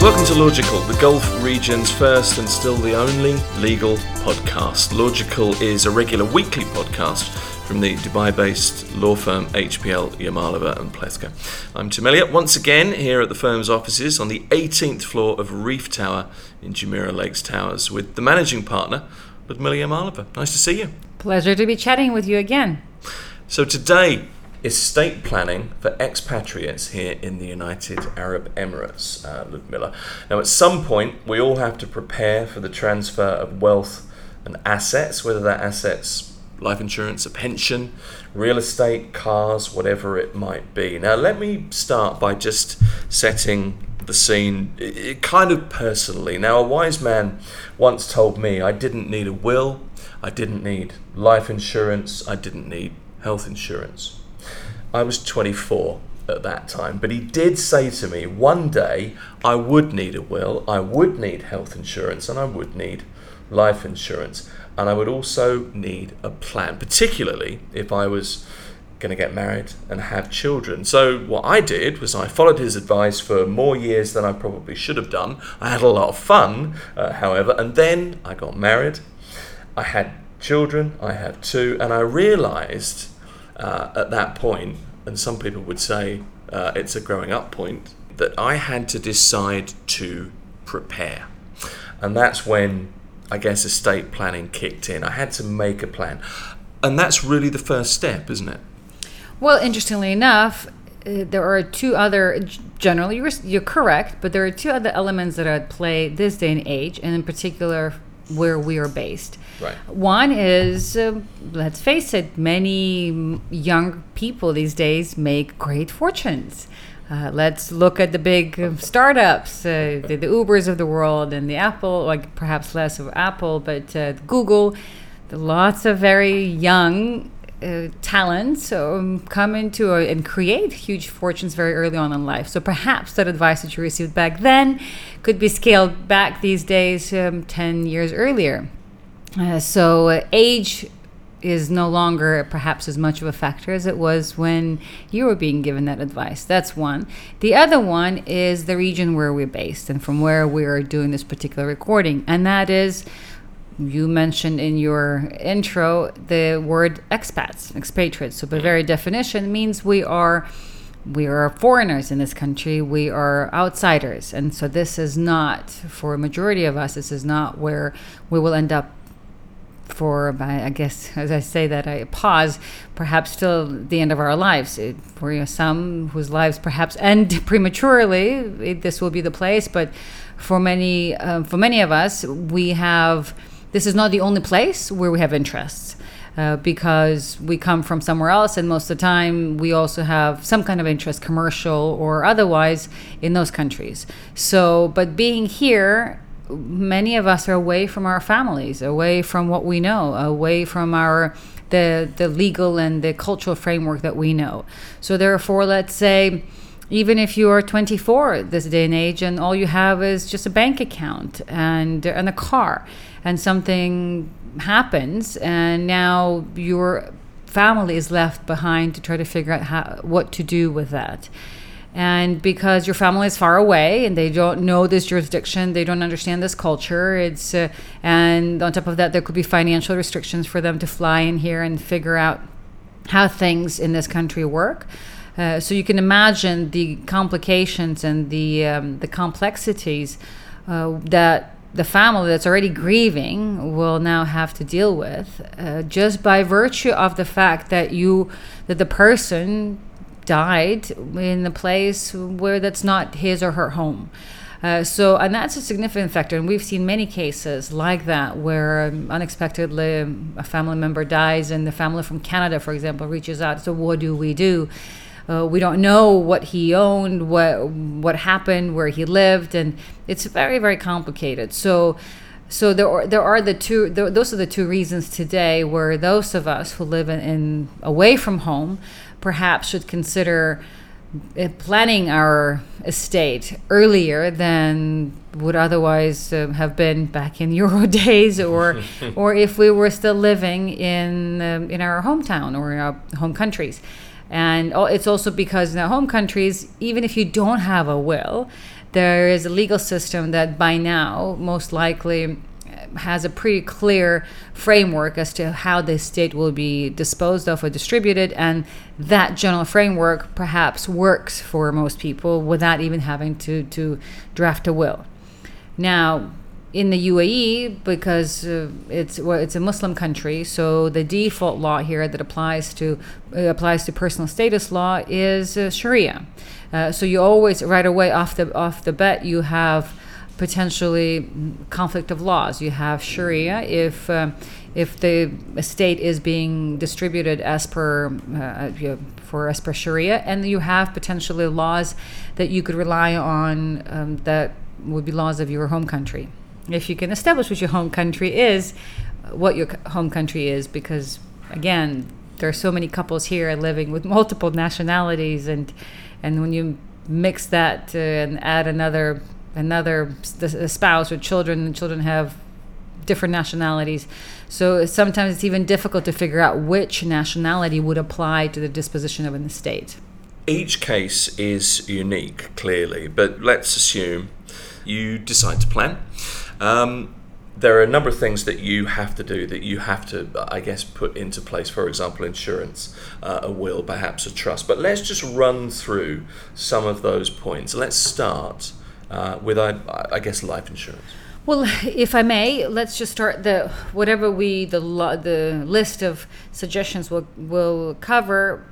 Welcome to Logical, the Gulf region's first and still the only legal podcast. Logical is a regular weekly podcast from the Dubai based law firm HPL Yamalova and Plewka. I'm Tim Elliott, once again here at the firm's offices on the 18th floor of Reef Tower in Jumeirah Lakes Towers with the managing partner, Ludmila Yamalova. Nice to see you. Pleasure to be chatting with you again. So, today, estate planning for expatriates here in the United Arab Emirates, uh, Ludmila. Now, at some point, we all have to prepare for the transfer of wealth and assets, whether that assets life insurance, a pension, real estate, cars, whatever it might be. Now, let me start by just setting the scene it, kind of personally. Now, a wise man once told me I didn't need a will, I didn't need life insurance, I didn't need health insurance. I was 24 at that time, but he did say to me one day I would need a will, I would need health insurance, and I would need life insurance, and I would also need a plan, particularly if I was going to get married and have children. So, what I did was I followed his advice for more years than I probably should have done. I had a lot of fun, uh, however, and then I got married. I had children, I have two, and I realized uh, at that point, and some people would say uh, it's a growing up point, that I had to decide to prepare. And that's when I guess estate planning kicked in. I had to make a plan. And that's really the first step, isn't it? Well, interestingly enough, uh, there are two other generally you're, you're correct but there are two other elements that are at play this day and age and in particular where we are based Right. One is, uh, let's face it, many young people these days make great fortunes. Uh, let's look at the big uh, startups, uh, the, the, Ubers of the world, and the Apple, like perhaps less of Apple, but uh, Google. Lots of very young uh, talents um, come into a, and create huge fortunes very early on in life. So perhaps that advice that you received back then could be scaled back these days um, 10 years earlier. Uh, so uh, age is no longer perhaps as much of a factor as it was when you were being given that advice. That's one. The other one is the region where we're based and from where we are doing this particular recording. And that is, you mentioned in your intro the word expats, expatriates. So, by very definition, means we are. We are foreigners in this country. We are outsiders. And so, this is not, for a majority of us, this is not where we will end up for, I guess, as I say that, I pause, perhaps till the end of our lives. For you know, some whose lives perhaps end prematurely, it, this will be the place. But for many, um, for many of us, we have. This is not the only place where we have interests. Uh, because we come from somewhere else, and most of the time we also have some kind of interest, commercial or otherwise, in those countries. So, but being here many of us are away from our families, away from what we know, away from our the the legal and the cultural framework that we know. So therefore, let's say even if you are 24 this day and age and all you have is just a bank account and and a car and something happens and now your family is left behind to try to figure out how, what to do with that. And because your family is far away and they don't know this jurisdiction they don't understand this culture it's uh, and on top of that there could be financial restrictions for them to fly in here and figure out how things in this country work. Uh, so you can imagine the complications and the um, the complexities uh, that the family that's already grieving will now have to deal with uh, just by virtue of the fact that you that the person died in the place where that's not his or her home. Uh, so, and that's a significant factor. And we've seen many cases like that where um, unexpectedly um, a family member dies, and the family from Canada, for example, reaches out. So, what do we do? Uh, we don't know what he owned, what what happened, where he lived, and it's very very complicated. So, so there are, there are the two those are the two reasons today where those of us who live in, in away from home perhaps should consider uh, planning our estate earlier than would otherwise uh, have been back in Euro days, or or if we were still living in um, in our hometown or our home countries. And it's also because in their home countries, even if you don't have a will, there is a legal system that by now most likely uh, has a pretty clear framework as to how the estate will be disposed of or distributed, and that general framework perhaps works for most people without even having to, to draft a will. Now, in the UAE, because uh, it's well, it's a Muslim country, so the default law here that applies to uh, applies to personal status law is uh, Sharia. Uh, so you always right away off the off the bat you have potentially conflict of laws. You have Sharia if um, if the estate is being distributed as per uh, for as per Sharia, and you have potentially laws that you could rely on um, that would be laws of your home country. If you can establish what your home country is, what your home country is, because again, there are so many couples here living with multiple nationalities, and and when you mix that uh, and add another another spouse or children, and children have different nationalities. So sometimes it's even difficult to figure out which nationality would apply to the disposition of an estate. Each case is unique, clearly, but let's assume you decide to plan. Um, there are a number of things that you have to do that you have to, I guess, put into place. For example, insurance, uh, a will, perhaps a trust. But let's just run through some of those points. Let's start uh, with, I, I guess, life insurance. Well, if I may, let's just start the whatever we the the list of suggestions will will cover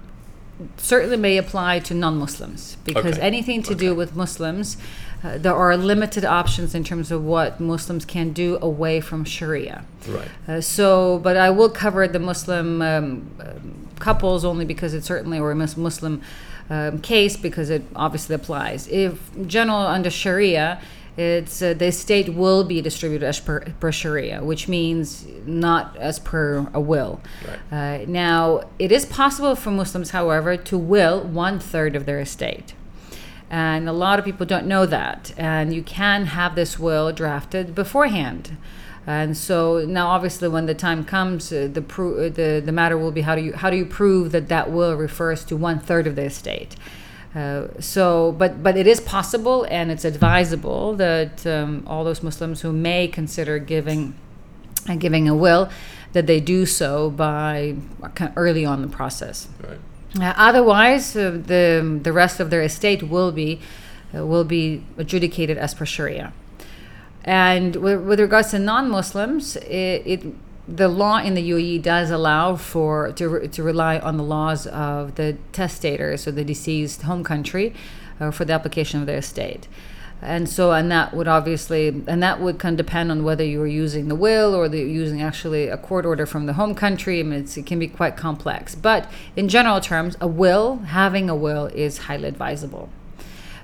certainly may apply to non-Muslims because Okay. anything to do with Muslims, uh, there are limited options in terms of what Muslims can do away from Sharia. Right. Uh, so, but I will cover the Muslim um, um, couples only because it certainly, or a Muslim um, case because it obviously applies. If general under Sharia, it's uh, the estate will be distributed as per, per Sharia, which means not as per a will. Uh, now, it is possible for Muslims, however, to will one third of their estate. And a lot of people don't know that. And you can have this will drafted beforehand. And so now, obviously, when the time comes, uh, the, pro- uh, the the matter will be how do you how do you prove that that will refers to one third of the estate? Uh, so, but but it is possible, and it's advisable that um, all those Muslims who may consider giving uh, giving a will, that they do so by kind of early on in the process. Right. Uh, otherwise, uh, the the rest of their estate will be uh, will be adjudicated as per Sharia. And with, with regards to non-Muslims, it, it the law in the UAE does allow for to, to rely on the laws of the testator, so the deceased home country, uh, for the application of their estate. And so, and that would obviously, and that would kind of depend on whether you were using the will or the, using actually a court order from the home country. I mean, it can be quite complex. But in general terms, a will, having a will, is highly advisable.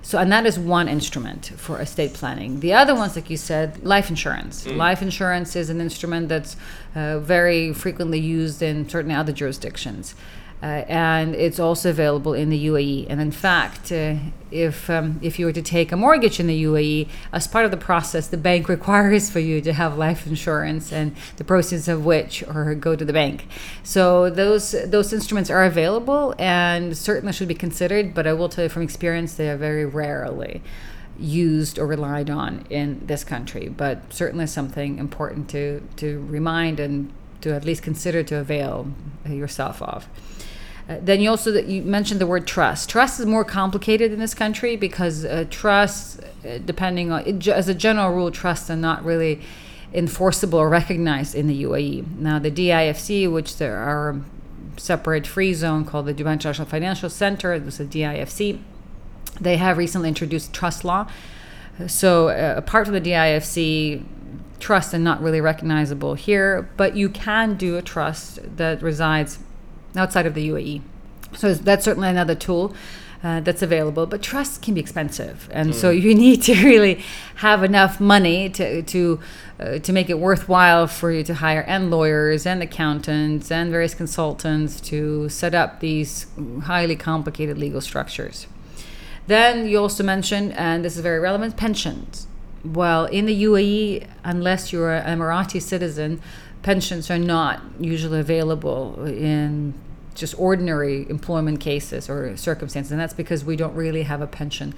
So, and that is one instrument for estate planning. The other ones, like you said, life insurance. Life insurance is an instrument that's uh, very frequently used in certain other jurisdictions. Uh, and it's also available in the UAE. And in fact, uh, if um, if you were to take a mortgage in the UAE, as part of the process, the bank requires for you to have life insurance, and the proceeds of which or go to the bank. So those those instruments are available and certainly should be considered. But I will tell you from experience, they are very rarely used or relied on in this country. But certainly something important to to remind and to at least consider to avail yourself of. Uh, then you also you mentioned the word trust. Trust is more complicated in this country because uh, trust, uh, depending on as a general rule, trusts are not really enforceable or recognized in the UAE. Now the DIFC, which there are separate free zone called the Dubai International Financial Center, this is DIFC. They have recently introduced trust law. So uh, apart from the DIFC, trust are not really recognizable here, but you can do a trust that resides outside of the UAE. So that's certainly another tool uh, that's available. But trusts can be expensive, and so you need to really have enough money to to uh, to make it worthwhile for you to hire and lawyers and accountants and various consultants to set up these highly complicated legal structures. Then you also mentioned, and this is very relevant, pensions. Well, in the UAE, unless you're an Emirati citizen, pensions are not usually available in just ordinary employment cases or circumstances, and that's because we don't really have a pension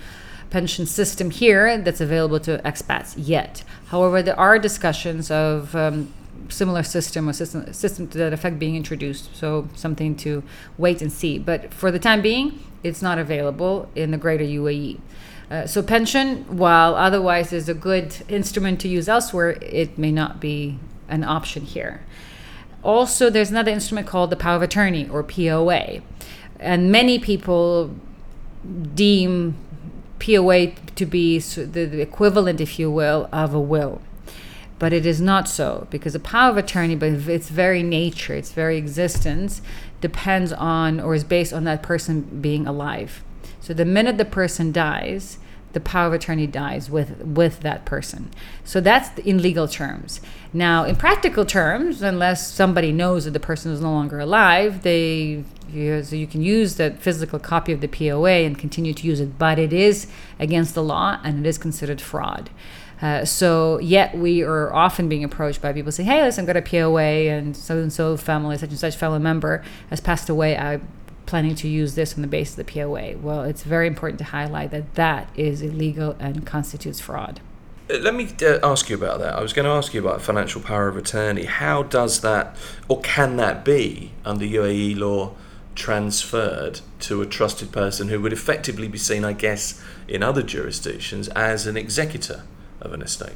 pension system here that's available to expats yet. However, there are discussions of um, similar system or system, system to that effect being introduced. So something to wait and see. But for the time being, it's not available in the greater UAE. Uh, so pension, while otherwise is a good instrument to use elsewhere, it may not be an option here. Also, there's another instrument called the power of attorney or POA, and many people deem POA to be the equivalent, if you will, of a will. But it is not so because the power of attorney by its very nature its very existence depends on or is based on that person being alive. So the minute the person dies the power of attorney dies with with that person. So that's in legal terms. Now in practical terms unless somebody knows that the person is no longer alive they you, so you can use that physical copy of the POA and continue to use it but it is against the law and it is considered fraud. Uh, so yet we are often being approached by people saying, "Hey, listen, I've got a POA, and so and so family, such and such fellow member has passed away. I'm planning to use this on the basis of the POA." Well, it's very important to highlight that that is illegal and constitutes fraud. Uh, let me uh, ask you about that. I was going to ask you about financial power of attorney. How does that, or can that be, under UAE law, transferred to a trusted person who would effectively be seen, I guess, in other jurisdictions as an executor? of an estate?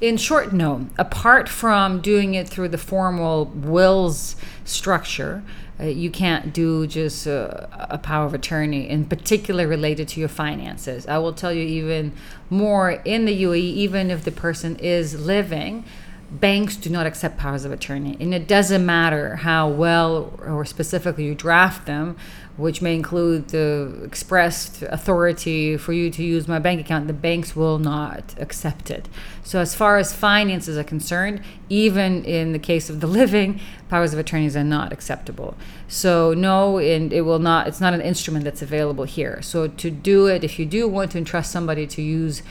In short, no. Apart from doing it through the formal wills structure, uh, you can't do just a, a, power of attorney, in particular related to your finances. I will tell you even more in the UAE, even if the person is living, banks do not accept powers of attorney. And it doesn't matter how well or specifically you draft them which may include the expressed authority for you to use my bank account, the banks will not accept it. So, as far as finances are concerned, even in the case of the living, powers of attorneys are not acceptable. So, no, and it will not, it's not an instrument that's available here. So, to do it, if you do want to entrust somebody to use,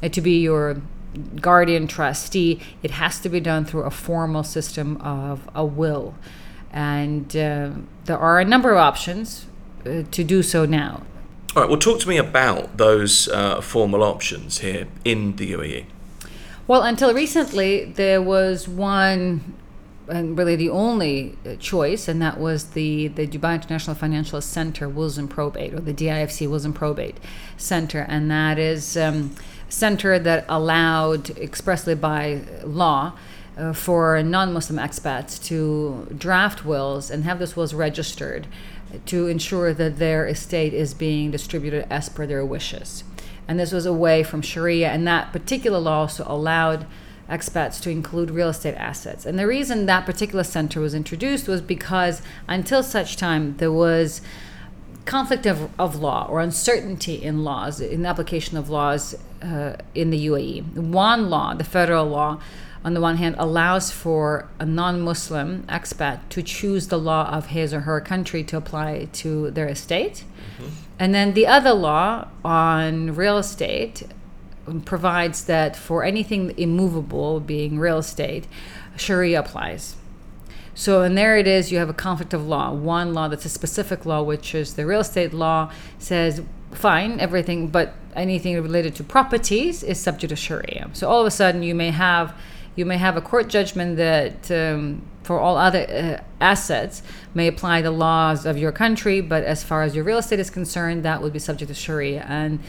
uh, to be your guardian trustee, it has to be done through a formal system of a will. And uh, there are a number of options uh, to do so now. All right, well, talk to me about those uh, formal options here in the UAE. Well, until recently, there was one, and really the only uh, choice, and that was the, the Dubai International Financial Center Wills and Probate, or the DIFC Wills and Probate Center, and that is um, center that allowed expressly by law uh, for non-Muslim expats to draft wills and have those wills registered to ensure that their estate is being distributed as per their wishes. And this was away from Sharia, and that particular law also allowed expats to include real estate assets. And the reason that particular center was introduced was because until such time there was conflict of, of law or uncertainty in laws, in the application of laws uh, in the UAE. One law, the federal law, on the one hand, allows for a non Muslim expat to choose the law of his or her country to apply to their estate. Mm-hmm. And then the other law on real estate provides that for anything immovable, being real estate, Sharia applies. So, and there it is, you have a conflict of law. One law that's a specific law, which is the real estate law, says fine, everything, but anything related to properties is subject to Sharia. So, all of a sudden, you may have you may have a court judgment that um, for all other uh, assets may apply the laws of your country, but as far as your real estate is concerned, that would be subject to Sharia. And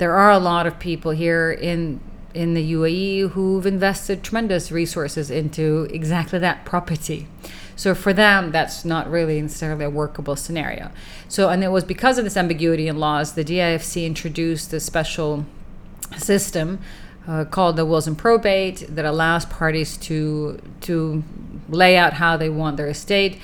there are a lot of people here in in the UAE who've invested tremendous resources into exactly that property. So for them, that's not really necessarily a workable scenario. So, and it was because of this ambiguity in laws, the DIFC introduced a special system uh, called the wills and probate that allows parties to to lay out how they want their estate,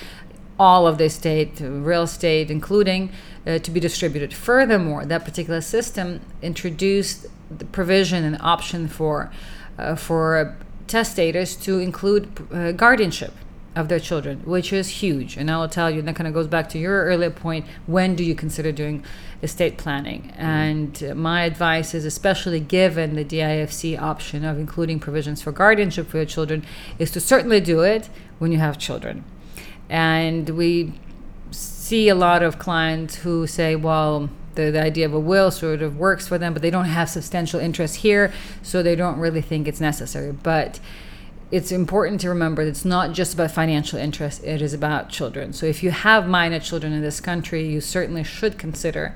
all of the estate, real estate, including uh, to be distributed. Furthermore, that particular system introduced the provision and option for uh, for testators to include uh, guardianship of their children, which is huge. And I will tell you, that kind of goes back to your earlier point when do you consider doing estate planning? Mm-hmm. And my advice is, especially given the DIFC option of including provisions for guardianship for your children, is to certainly do it when you have children. And we see a lot of clients who say, well, the, the idea of a will sort of works for them, but they don't have substantial interest here, so they don't really think it's necessary. But it's important to remember that it's not just about financial interest, it is about children. So if you have minor children in this country, you certainly should consider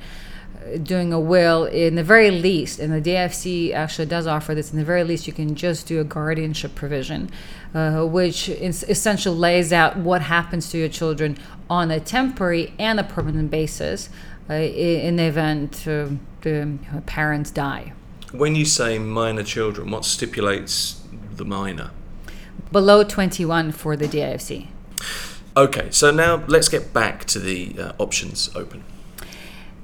doing a will in the very least, and the DFC actually does offer this, in the very least, you can just do a guardianship provision, uh, which essentially lays out what happens to your children on a temporary and a permanent basis uh, in the event uh, the parents die. When you say minor children, what stipulates the minor? below 21 for the DIFC. Okay, so now let's get back to the uh, options open.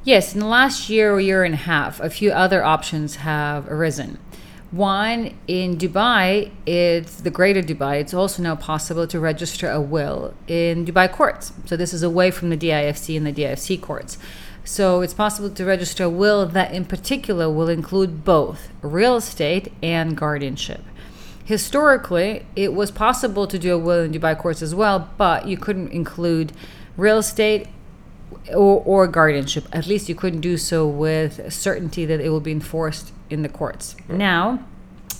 Yes, in the last year or year and a half, a few other options have arisen. One in Dubai, it's the Greater Dubai. It's also now possible to register a will in Dubai courts. So this is away from the DIFC and the DIFC courts. So it's possible to register a will that, in particular, will include both real estate and guardianship historically, it was possible to do a will in Dubai courts as well, but you couldn't include real estate or, or guardianship. At least you couldn't do so with certainty that it will be enforced in the courts. Right. Now,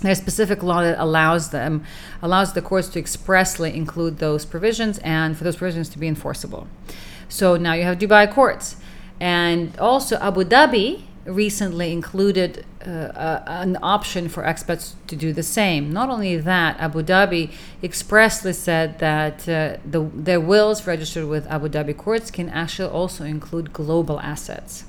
there's a specific law that allows them allows the courts to expressly include those provisions and for those provisions to be enforceable. So now you have Dubai courts. And also Abu Dhabi recently included uh, uh, an option for expats to do the same. Not only that, Abu Dhabi expressly said that uh, the, their wills registered with Abu Dhabi courts can actually also include global assets.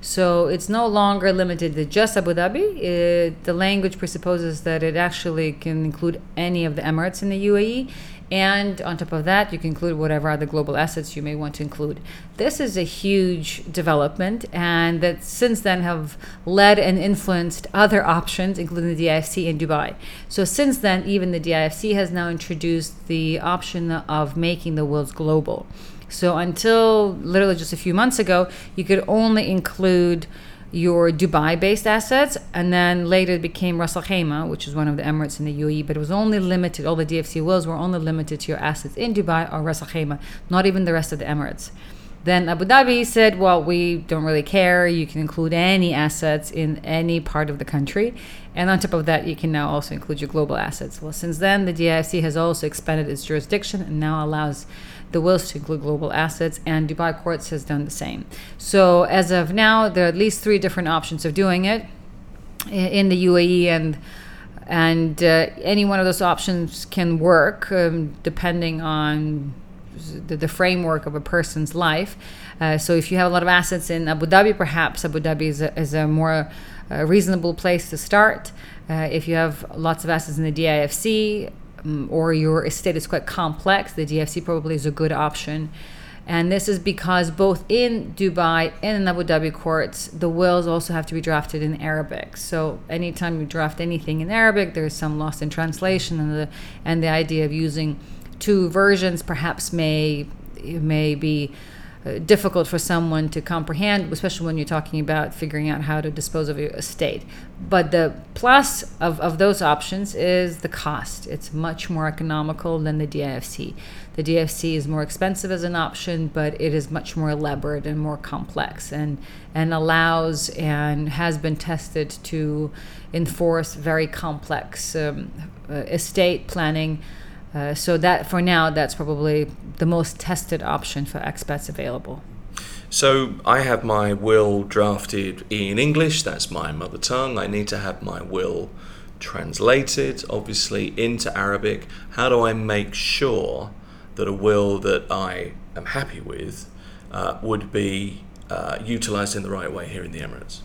So it's no longer limited to just Abu Dhabi. It, the language presupposes that it actually can include any of the Emirates in the UAE and on top of that, you can include whatever other global assets you may want to include. This is a huge development, and that since then have led and influenced other options, including the DIFC in Dubai. So since then, even the DIFC has now introduced the option of making the wills global. So until literally just a few months ago, you could only include your Dubai based assets, and then later it became Ras Al Khaimah, which is one of the Emirates in the UAE, but it was only limited, all the DFC wills were only limited to your assets in Dubai or Ras Al Khaimah, not even the rest of the Emirates. Then Abu Dhabi said, well, we don't really care. You can include any assets in any part of the country. And on top of that, you can now also include your global assets. Well, since then, the DIFC has also expanded its jurisdiction and now allows the wills to include global assets, and Dubai Courts has done the same. So as of now, there are at least three different options of doing it in the UAE, and and uh, any one of those options can work um, depending on the, the, framework of a person's life. Uh, so if you have a lot of assets in Abu Dhabi, perhaps Abu Dhabi is a, is a more uh, reasonable place to start. Uh, if you have lots of assets in the DIFC, um, or your estate is quite complex, the DFC probably is a good option. And this is because both in Dubai and in Abu Dhabi courts, the wills also have to be drafted in Arabic. So anytime you draft anything in Arabic, there's some loss in translation, and the and the idea of using two versions perhaps may may be difficult for someone to comprehend, especially when you're talking about figuring out how to dispose of your estate. But the plus of, of those options is the cost. It's much more economical than the DIFC. The DFC is more expensive as an option, but it is much more elaborate and more complex and, and allows and has been tested to enforce very complex um, uh, estate planning uh, so that for now, that's probably the most tested option for expats available. So I have my will drafted in English. That's my mother tongue. I need to have my will translated, obviously, into Arabic. How do I make sure that a will that I am happy with uh, would be uh, utilized in the right way here in the Emirates?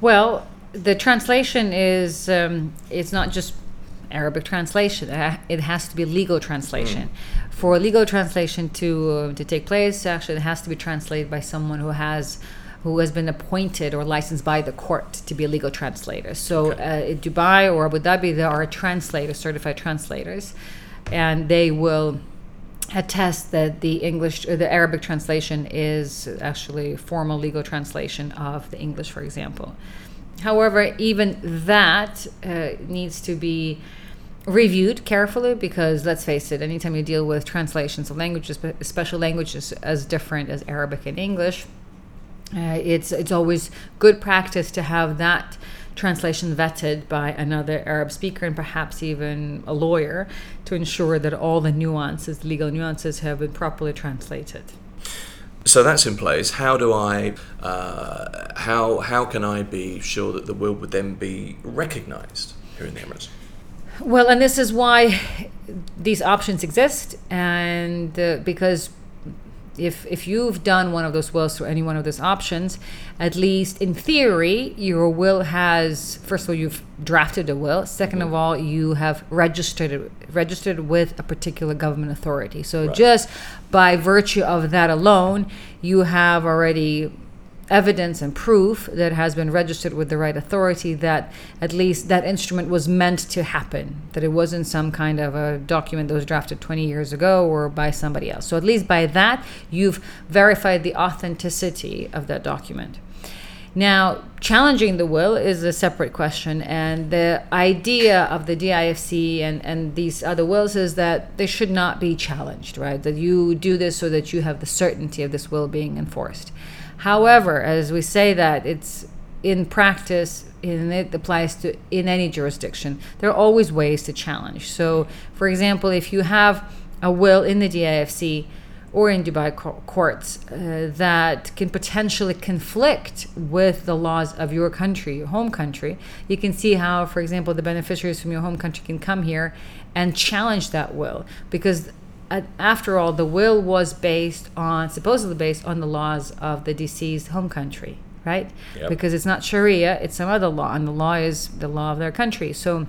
Well, the translation is um, it's not just Arabic translation. It has to be legal translation. Mm. For legal translation to uh, to take place, actually, it has to be translated by someone who has who has been appointed or licensed by the court to be a legal translator. So, okay. uh, in Dubai or Abu Dhabi, there are translators, certified translators, and they will attest that the English or the Arabic translation is actually formal legal translation of the English, for example. However, even that uh, needs to be reviewed carefully because let's face it, anytime you deal with translations of languages, special languages as different as Arabic and English, uh, it's it's always good practice to have that translation vetted by another Arab speaker and perhaps even a lawyer to ensure that all the nuances, legal nuances, have been properly translated. So that's in place. How do I, uh, how how can I be sure that the will would then be recognised here in the Emirates? Well, and this is why these options exist, and uh, because if if you've done one of those wills through any one of those options, at least in theory, your will has first of all you've drafted a will. 2nd mm-hmm. of all, you have registered registered with a particular government authority. So right. just by virtue of that alone, you have already evidence and proof that has been registered with the right authority that at least that instrument was meant to happen, that it wasn't some kind of a document that was drafted 20 years ago or by somebody else. So, at least by that, you've verified the authenticity of that document. Now, challenging the will is a separate question, and the idea of the DIFC and, and these other wills is that they should not be challenged, right? That you do this so that you have the certainty of this will being enforced. However, as we say that, it's in practice, and it applies to in any jurisdiction. There are always ways to challenge. So, for example, if you have a will in the DIFC or in Dubai courts uh, that can potentially conflict with the laws of your country, your home country, you can see how, for example, the beneficiaries from your home country can come here and challenge that will because after all, the will was based on, supposedly based on the laws of the deceased home country, right? Yep. Because it's not Sharia, it's some other law, and the law is the law of their country. So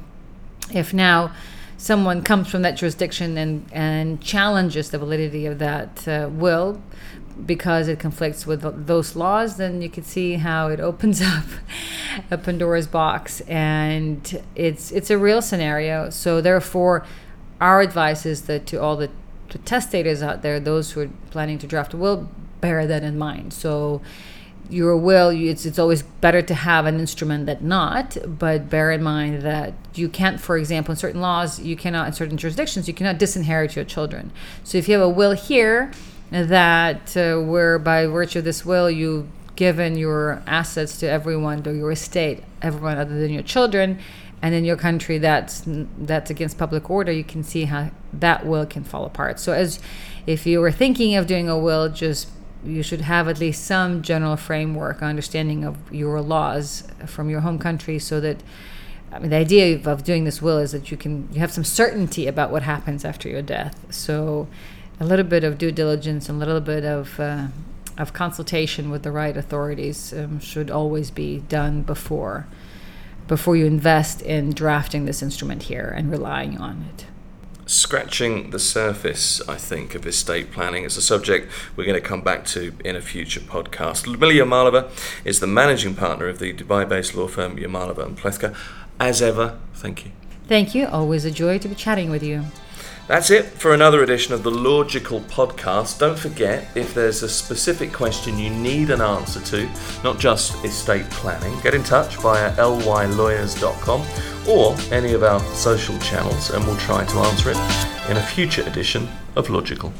if now someone comes from that jurisdiction and, and challenges the validity of that uh, will because it conflicts with those laws, then you can see how it opens up a Pandora's box, and it's it's a real scenario. So therefore, our advice is that to all the to testators out there, those who are planning to draft a will, bear that in mind. So your will, it's, it's always better to have an instrument than not, but bear in mind that you can't, for example, in certain laws, you cannot, in certain jurisdictions, you cannot disinherit your children. So if you have a will here that uh, where by virtue of this will you've given your assets to everyone, to your estate, everyone other than your children, and in your country that's that's against public order you can see how that will can fall apart so as if you were thinking of doing a will just you should have at least some general framework understanding of your laws from your home country so that I mean, the idea of doing this will is that you can you have some certainty about what happens after your death. So, a little bit of due diligence and a little bit of uh, of consultation with the right authorities um, should always be done before before you invest in drafting this instrument here and relying on it. Scratching the surface, I think, of estate planning is a subject we're going to come back to in a future podcast. Ludmila Yamalova is the managing partner of the Dubai based law firm Yamalova and Plewka. As ever, thank you. Thank you. Always a joy to be chatting with you. That's it for another edition of the Logical Podcast. Don't forget, if there's a specific question you need an answer to, not just estate planning, get in touch via lylawyers.com or any of our social channels and we'll try to answer it in a future edition of Logical.